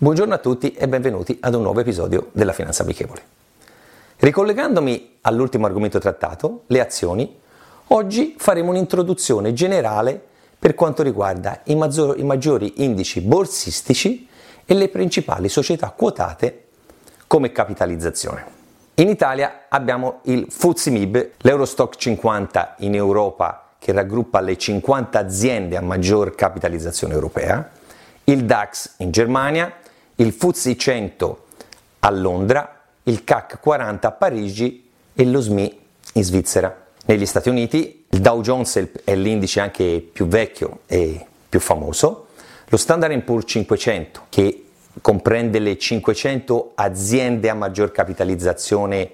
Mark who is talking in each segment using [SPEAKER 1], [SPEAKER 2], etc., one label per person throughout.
[SPEAKER 1] Buongiorno a tutti e benvenuti ad un nuovo episodio della Finanza Amichevole. Ricollegandomi all'ultimo argomento trattato, le azioni, oggi faremo un'introduzione generale per quanto riguarda i, maggiori, indici borsistici e le principali società quotate come capitalizzazione. In Italia abbiamo il FTSE MIB, l'Eurostock 50 in Europa che raggruppa le 50 aziende a maggior capitalizzazione europea, il DAX in Germania, il FTSE 100 a Londra, il CAC 40 a Parigi e lo SMI in Svizzera. Negli Stati Uniti il Dow Jones è l'indice anche più vecchio e più famoso, lo Standard Poor's 500 che comprende le 500 aziende a maggior capitalizzazione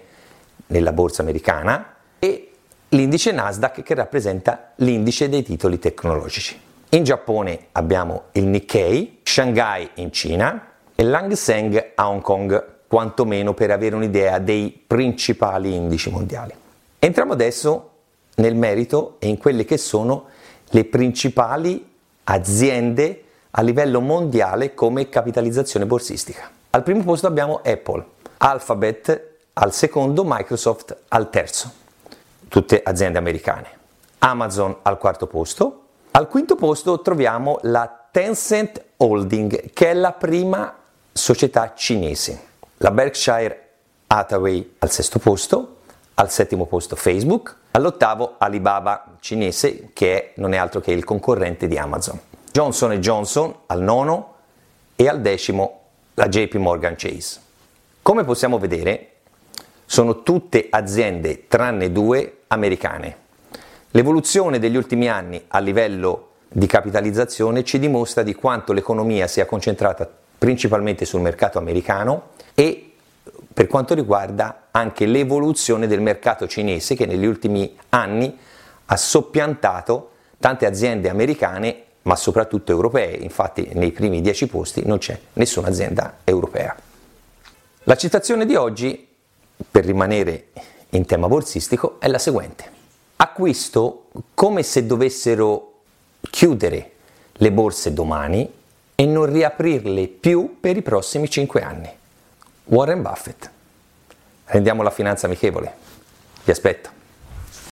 [SPEAKER 1] nella borsa americana e l'indice Nasdaq che rappresenta l'indice dei titoli tecnologici. In Giappone abbiamo il Nikkei, Shanghai in Cina, l'Hang Seng a Hong Kong, quantomeno per avere un'idea dei principali indici mondiali. Entriamo adesso nel merito e in quelle che sono le principali aziende a livello mondiale come capitalizzazione borsistica. Al primo posto abbiamo Apple, Alphabet al secondo, Microsoft al terzo, tutte aziende americane. Amazon al quarto posto. Al quinto posto troviamo la Tencent Holding, che è la prima società cinese. La Berkshire Hathaway al sesto posto, al settimo posto Facebook, all'ottavo Alibaba cinese che non è altro che il concorrente di Amazon. Johnson Johnson al nono e al decimo la JP Morgan Chase. Come possiamo vedere sono tutte aziende tranne due americane. L'evoluzione degli ultimi anni a livello di capitalizzazione ci dimostra di quanto l'economia sia concentrata principalmente sul mercato americano e per quanto riguarda anche l'evoluzione del mercato cinese che negli ultimi anni ha soppiantato tante aziende americane ma soprattutto europee, infatti nei primi dieci posti non c'è nessuna azienda europea. La citazione di oggi, per rimanere in tema borsistico, è la seguente. Acquisto come se dovessero chiudere le borse domani e non riaprirle più per i prossimi 5 anni. Warren Buffett. Rendiamo la finanza amichevole. Vi aspetto.